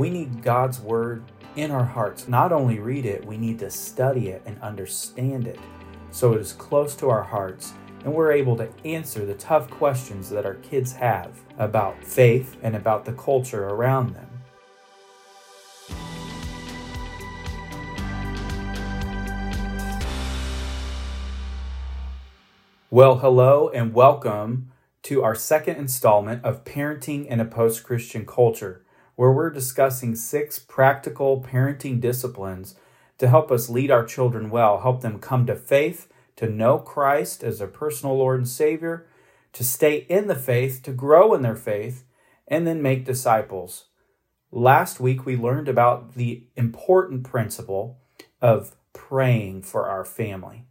We need God's Word in our hearts. Not only read it, we need to study it and understand it so it is close to our hearts and we're able to answer the tough questions that our kids have about faith and about the culture around them. Well, hello and welcome to our second installment of Parenting in a Post Christian Culture, where we're discussing six practical parenting disciplines to help us lead our children well, help them come to faith, to know Christ as their personal Lord and Savior, to stay in the faith, to grow in their faith, and then make disciples. Last week, we learned about the important principle of praying for our family.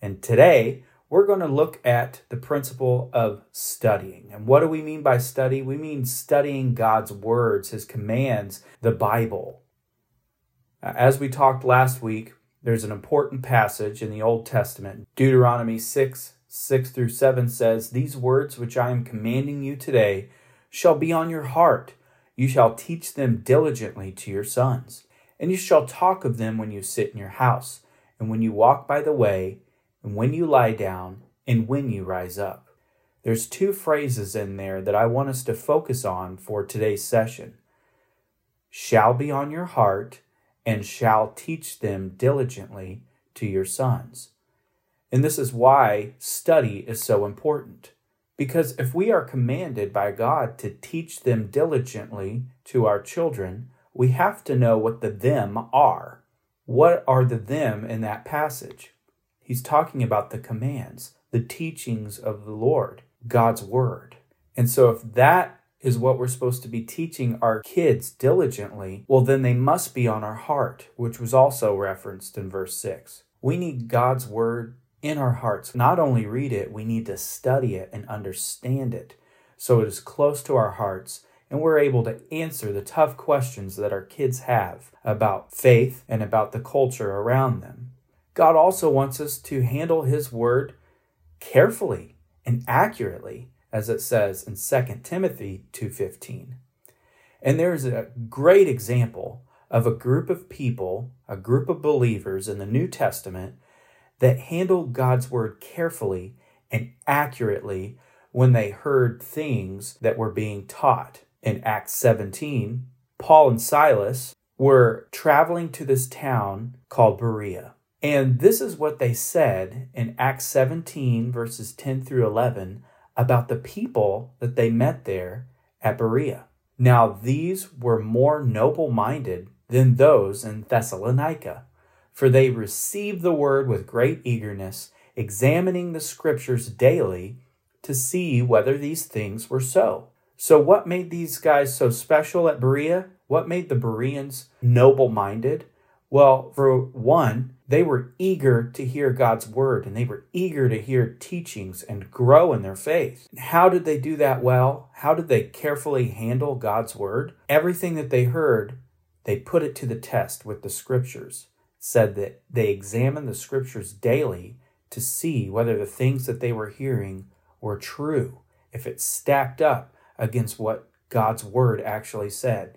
And today, we're going to look at the principle of studying. And what do we mean by study? We mean studying God's words, His commands, the Bible. Uh, as we talked last week, there's an important passage in the Old Testament. Deuteronomy 6 6 through 7 says, These words which I am commanding you today shall be on your heart. You shall teach them diligently to your sons, and you shall talk of them when you sit in your house, and when you walk by the way and when you lie down, and when you rise up. There's two phrases in there that I want us to focus on for today's session shall be on your heart, and shall teach them diligently to your sons. And this is why study is so important. Because if we are commanded by God to teach them diligently to our children, we have to know what the them are. What are the them in that passage? He's talking about the commands, the teachings of the Lord, God's word. And so if that is what we're supposed to be teaching our kids diligently, well, then they must be on our heart, which was also referenced in verse 6. We need God's word in our hearts. Not only read it, we need to study it and understand it so it is close to our hearts and we're able to answer the tough questions that our kids have about faith and about the culture around them. God also wants us to handle His word carefully and accurately, as it says in 2 Timothy 2:15. And there's a great example of a group of people, a group of believers in the New Testament that handled God's word carefully and accurately when they heard things that were being taught. In Acts 17, Paul and Silas were traveling to this town called Berea. And this is what they said in Acts 17, verses 10 through 11, about the people that they met there at Berea. Now, these were more noble minded than those in Thessalonica, for they received the word with great eagerness, examining the scriptures daily to see whether these things were so. So, what made these guys so special at Berea? What made the Bereans noble minded? Well, for one, they were eager to hear God's word and they were eager to hear teachings and grow in their faith. How did they do that well? How did they carefully handle God's word? Everything that they heard, they put it to the test with the scriptures. Said that they examined the scriptures daily to see whether the things that they were hearing were true, if it stacked up against what God's word actually said.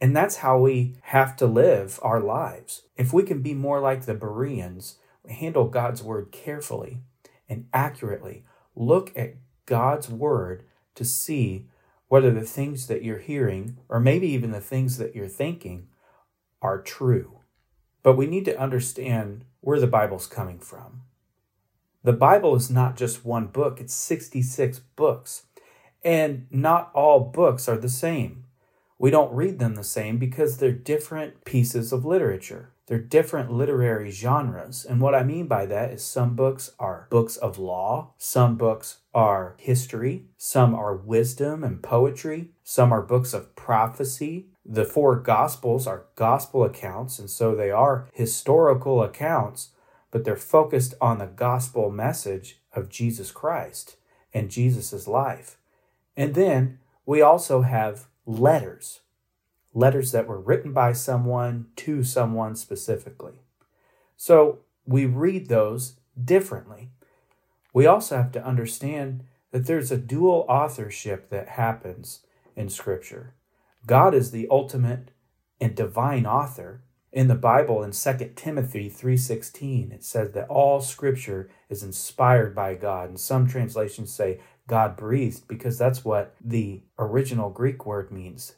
And that's how we have to live our lives. If we can be more like the Bereans, handle God's word carefully and accurately, look at God's word to see whether the things that you're hearing, or maybe even the things that you're thinking, are true. But we need to understand where the Bible's coming from. The Bible is not just one book, it's 66 books. And not all books are the same we don't read them the same because they're different pieces of literature. They're different literary genres. And what I mean by that is some books are books of law, some books are history, some are wisdom and poetry, some are books of prophecy. The four gospels are gospel accounts, and so they are historical accounts, but they're focused on the gospel message of Jesus Christ and Jesus' life. And then we also have letters, letters that were written by someone to someone specifically. So we read those differently. We also have to understand that there's a dual authorship that happens in Scripture. God is the ultimate and divine author. In the Bible in 2 Timothy 3:16 it says that all scripture is inspired by God and some translations say God breathed because that's what the original Greek word means.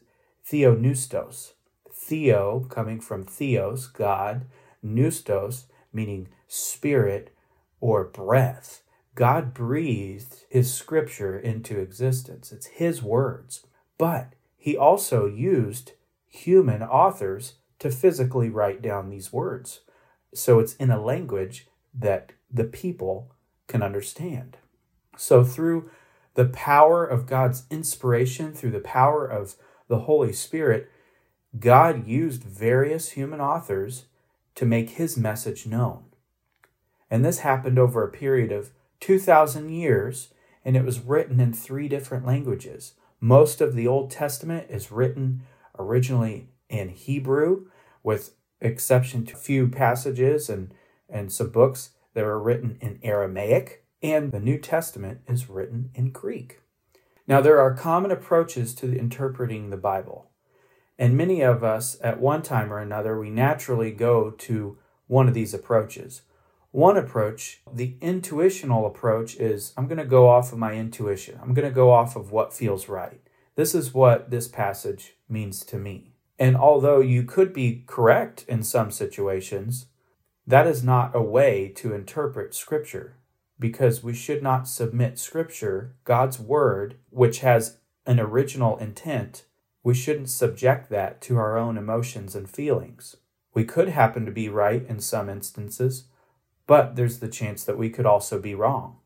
Theopneustos. Theo coming from theos, God, pneustos meaning spirit or breath. God breathed his scripture into existence. It's his words. But he also used human authors to physically write down these words. So it's in a language that the people can understand. So through the power of God's inspiration, through the power of the Holy Spirit, God used various human authors to make his message known. And this happened over a period of 2,000 years, and it was written in three different languages. Most of the Old Testament is written originally in Hebrew, with exception to a few passages and, and some books that are written in Aramaic, and the New Testament is written in Greek. Now, there are common approaches to interpreting the Bible, and many of us, at one time or another, we naturally go to one of these approaches. One approach, the intuitional approach, is I'm going to go off of my intuition. I'm going to go off of what feels right. This is what this passage means to me. And although you could be correct in some situations, that is not a way to interpret Scripture because we should not submit Scripture, God's Word, which has an original intent, we shouldn't subject that to our own emotions and feelings. We could happen to be right in some instances, but there's the chance that we could also be wrong.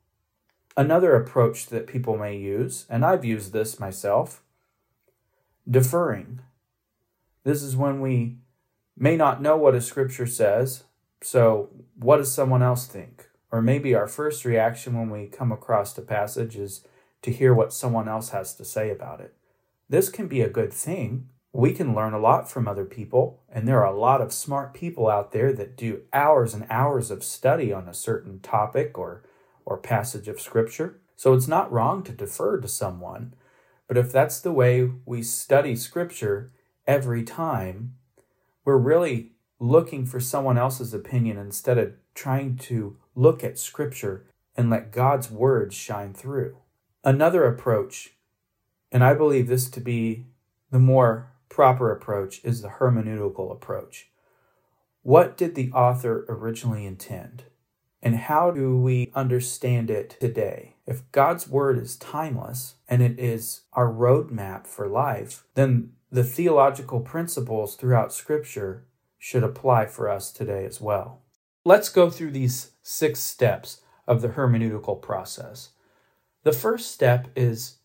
Another approach that people may use, and I've used this myself, deferring. This is when we may not know what a scripture says, so what does someone else think? Or maybe our first reaction when we come across a passage is to hear what someone else has to say about it. This can be a good thing. We can learn a lot from other people, and there are a lot of smart people out there that do hours and hours of study on a certain topic or, or passage of Scripture. So it's not wrong to defer to someone, but if that's the way we study Scripture every time, we're really looking for someone else's opinion instead of trying to look at Scripture and let God's words shine through. Another approach, and I believe this to be the more proper approach, is the hermeneutical approach. What did the author originally intend? And how do we understand it today? If God's word is timeless and it is our roadmap for life, then the theological principles throughout Scripture should apply for us today as well. Let's go through these six steps of the hermeneutical process. The first step is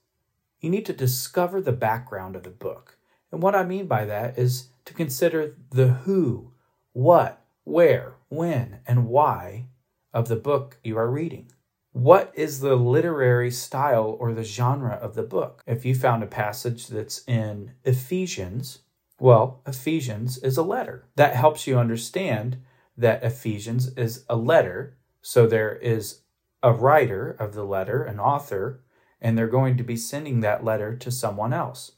you need to discover the background of the book. And what I mean by that is to consider the who, what, where, when, and why of the book you are reading. What is the literary style or the genre of the book? If you found a passage that's in Ephesians, well, Ephesians is a letter. That helps you understand that Ephesians is a letter. So there is a writer of the letter, an author, and they're going to be sending that letter to someone else.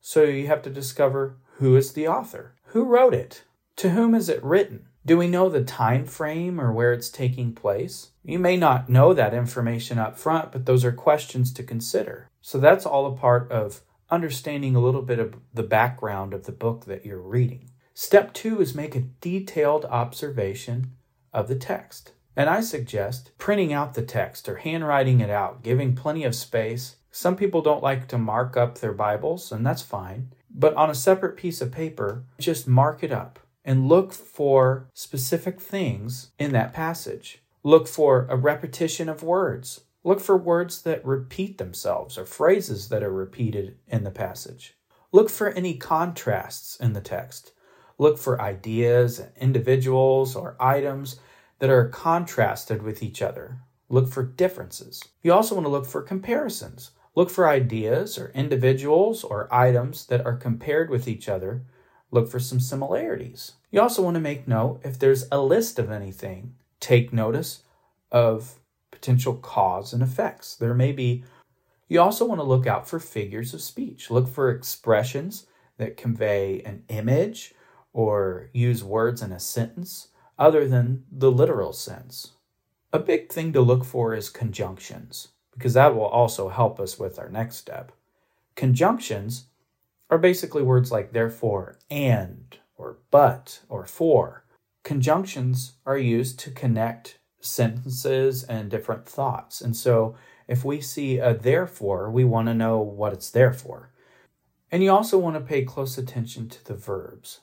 So you have to discover who is the author, who wrote it, to whom is it written. Do we know the time frame or where it's taking place? You may not know that information up front, but those are questions to consider. So that's all a part of understanding a little bit of the background of the book that you're reading. Step two is make a detailed observation of the text. And I suggest printing out the text or handwriting it out, giving plenty of space. Some people don't like to mark up their Bibles, and that's fine. But on a separate piece of paper, just mark it up and look for specific things in that passage. Look for a repetition of words. Look for words that repeat themselves or phrases that are repeated in the passage. Look for any contrasts in the text. Look for ideas, individuals, or items that are contrasted with each other. Look for differences. You also want to look for comparisons. Look for ideas or individuals or items that are compared with each other. Look for some similarities. You also want to make note if there's a list of anything, take notice of potential cause and effects. There may be, you also want to look out for figures of speech. Look for expressions that convey an image or use words in a sentence other than the literal sense. A big thing to look for is conjunctions, because that will also help us with our next step. Conjunctions are basically words like therefore, and, or but, or for. Conjunctions are used to connect sentences and different thoughts. And so if we see a therefore, we want to know what it's there for. And you also want to pay close attention to the verbs.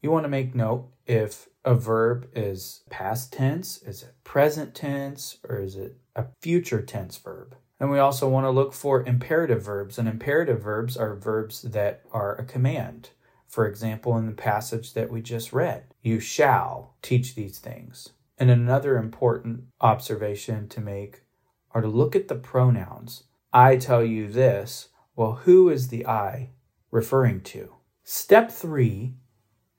You want to make note if a verb is past tense, is it present tense, or is it a future tense verb? And we also want to look for imperative verbs. And imperative verbs are verbs that are a command. For example, in the passage that we just read, you shall teach these things. And another important observation to make are to look at the pronouns. I tell you this. Well, who is the I referring to? Step three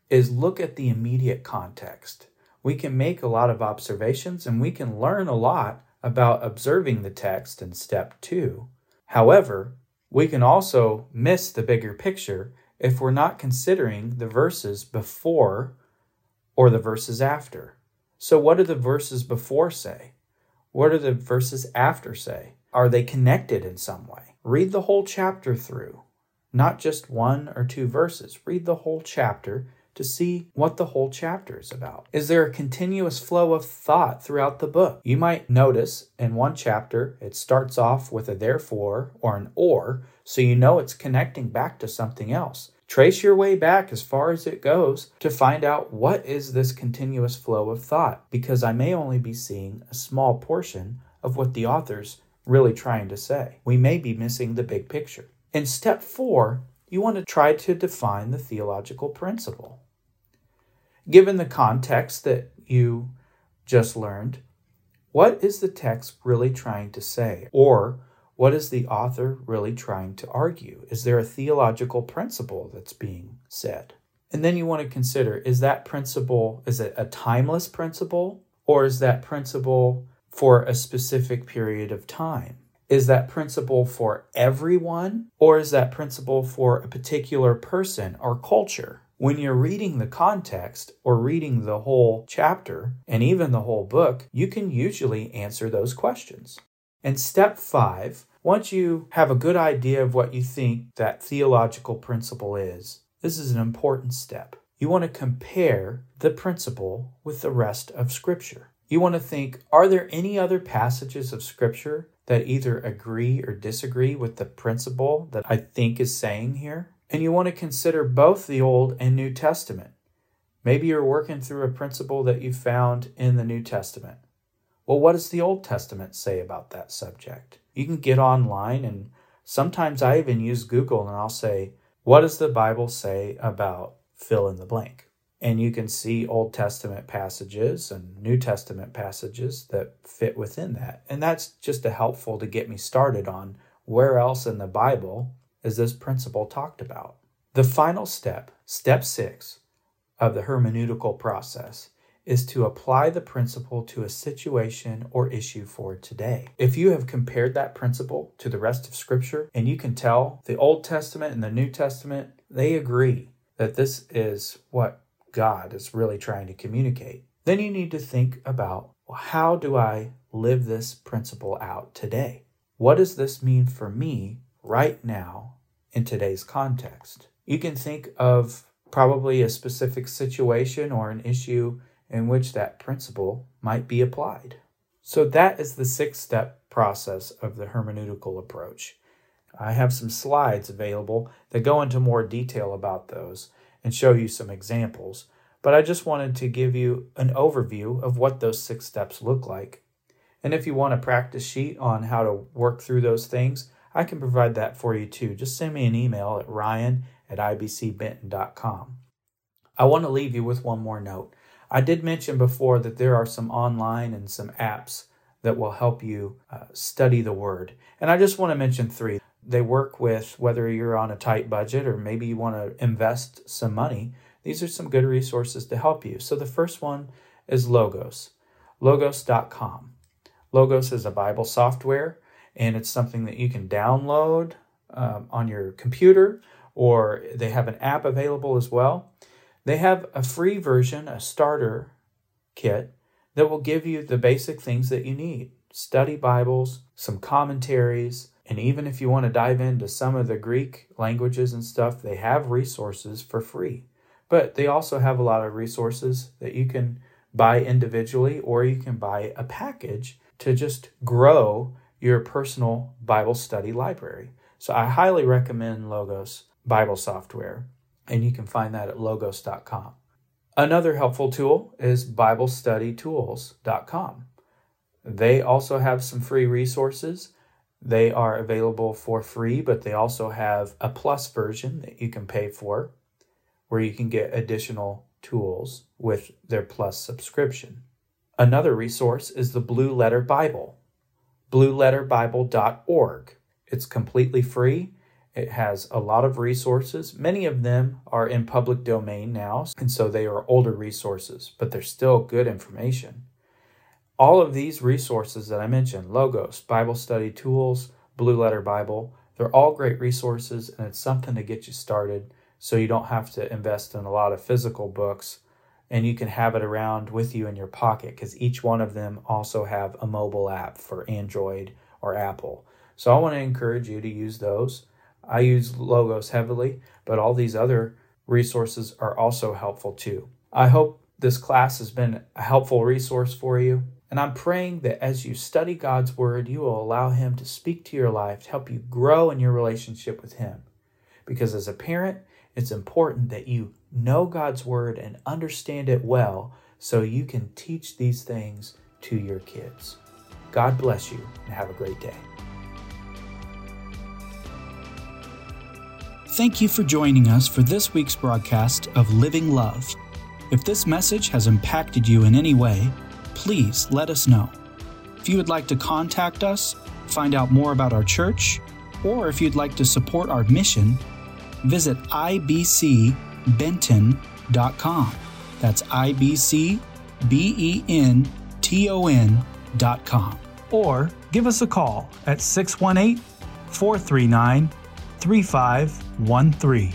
is look at the immediate context. We can make a lot of observations and we can learn a lot about observing the text in step two. However, we can also miss the bigger picture if we're not considering the verses before or the verses after. So, what do the verses before say? What do the verses after say? Are they connected in some way? Read the whole chapter through, not just one or two verses. Read the whole chapter to see what the whole chapter is about. Is there a continuous flow of thought throughout the book? You might notice in one chapter it starts off with a therefore or an or, so you know it's connecting back to something else. Trace your way back as far as it goes to find out what is this continuous flow of thought, because I may only be seeing a small portion of what the author's really trying to say. We may be missing the big picture. In step four, you want to try to define the theological principle given the context that you just learned, what is the text really trying to say? Or what is the author really trying to argue? Is there a theological principle that's being said? And then you want to consider is that principle is it a timeless principle or is that principle for a specific period of time? Is that principle for everyone or is that principle for a particular person or culture? When you're reading the context or reading the whole chapter and even the whole book, you can usually answer those questions. And step five, once you have a good idea of what you think that theological principle is, this is an important step. You want to compare the principle with the rest of Scripture. You want to think are there any other passages of Scripture that either agree or disagree with the principle that I think is saying here? And you want to consider both the Old and New Testament. Maybe you're working through a principle that you found in the New Testament. Well, what does the Old Testament say about that subject? You can get online, and sometimes I even use Google and I'll say, What does the Bible say about fill in the blank? And you can see Old Testament passages and New Testament passages that fit within that. And that's just a helpful to get me started on where else in the Bible is this principle talked about. The final step, step six of the hermeneutical process, is to apply the principle to a situation or issue for today. If you have compared that principle to the rest of Scripture and you can tell the Old Testament and the New Testament, they agree that this is what God is really trying to communicate, then you need to think about well, how do I live this principle out today? What does this mean for me right now in today's context. You can think of probably a specific situation or an issue in which that principle might be applied. So, that is the six step process of the hermeneutical approach. I have some slides available that go into more detail about those and show you some examples, but I just wanted to give you an overview of what those six steps look like. And if you want a practice sheet on how to work through those things, I can provide that for you too. Just send me an email at ryan at ibcbenton.com. I want to leave you with one more note. I did mention before that there are some online and some apps that will help you uh, study the word. And I just want to mention three. They work with whether you're on a tight budget or maybe you want to invest some money. These are some good resources to help you. So the first one is Logos, logos.com. Logos is a Bible software and it's something that you can download um, on your computer or they have an app available as well. They have a free version, a starter kit, that will give you the basic things that you need study Bibles, some commentaries, and even if you want to dive into some of the Greek languages and stuff, they have resources for free. But they also have a lot of resources that you can buy individually or you can buy a package to just grow your personal Bible study library. So I highly recommend Logos Bible software, and you can find that at logos.com. Another helpful tool is BibleStudyTools.com. They also have some free resources. They are available for free, but they also have a plus version that you can pay for where you can get additional tools with their plus subscription. Another resource is the Blue Letter Bible, blueletterbible.org. It's completely free. It has a lot of resources. Many of them are in public domain now, and so they are older resources, but they're still good information. All of these resources that I mentioned Logos, Bible Study Tools, Blue Letter Bible they're all great resources, and it's something to get you started so you don't have to invest in a lot of physical books and you can have it around with you in your pocket because each one of them also have a mobile app for Android or Apple. So I want to encourage you to use those. I use logos heavily, but all these other resources are also helpful too. I hope this class has been a helpful resource for you. And I'm praying that as you study God's Word, you will allow Him to speak to your life, to help you grow in your relationship with Him. Because as a parent, it's important that you know God's Word and understand it well so you can teach these things to your kids. God bless you and have a great day. Thank you for joining us for this week's broadcast of Living Love. If this message has impacted you in any way, please let us know. If you would like to contact us, find out more about our church, or if you'd like to support our mission, visit ibcbenton.com. That's ibcbenton.com. Or give us a call at 618 439 3513.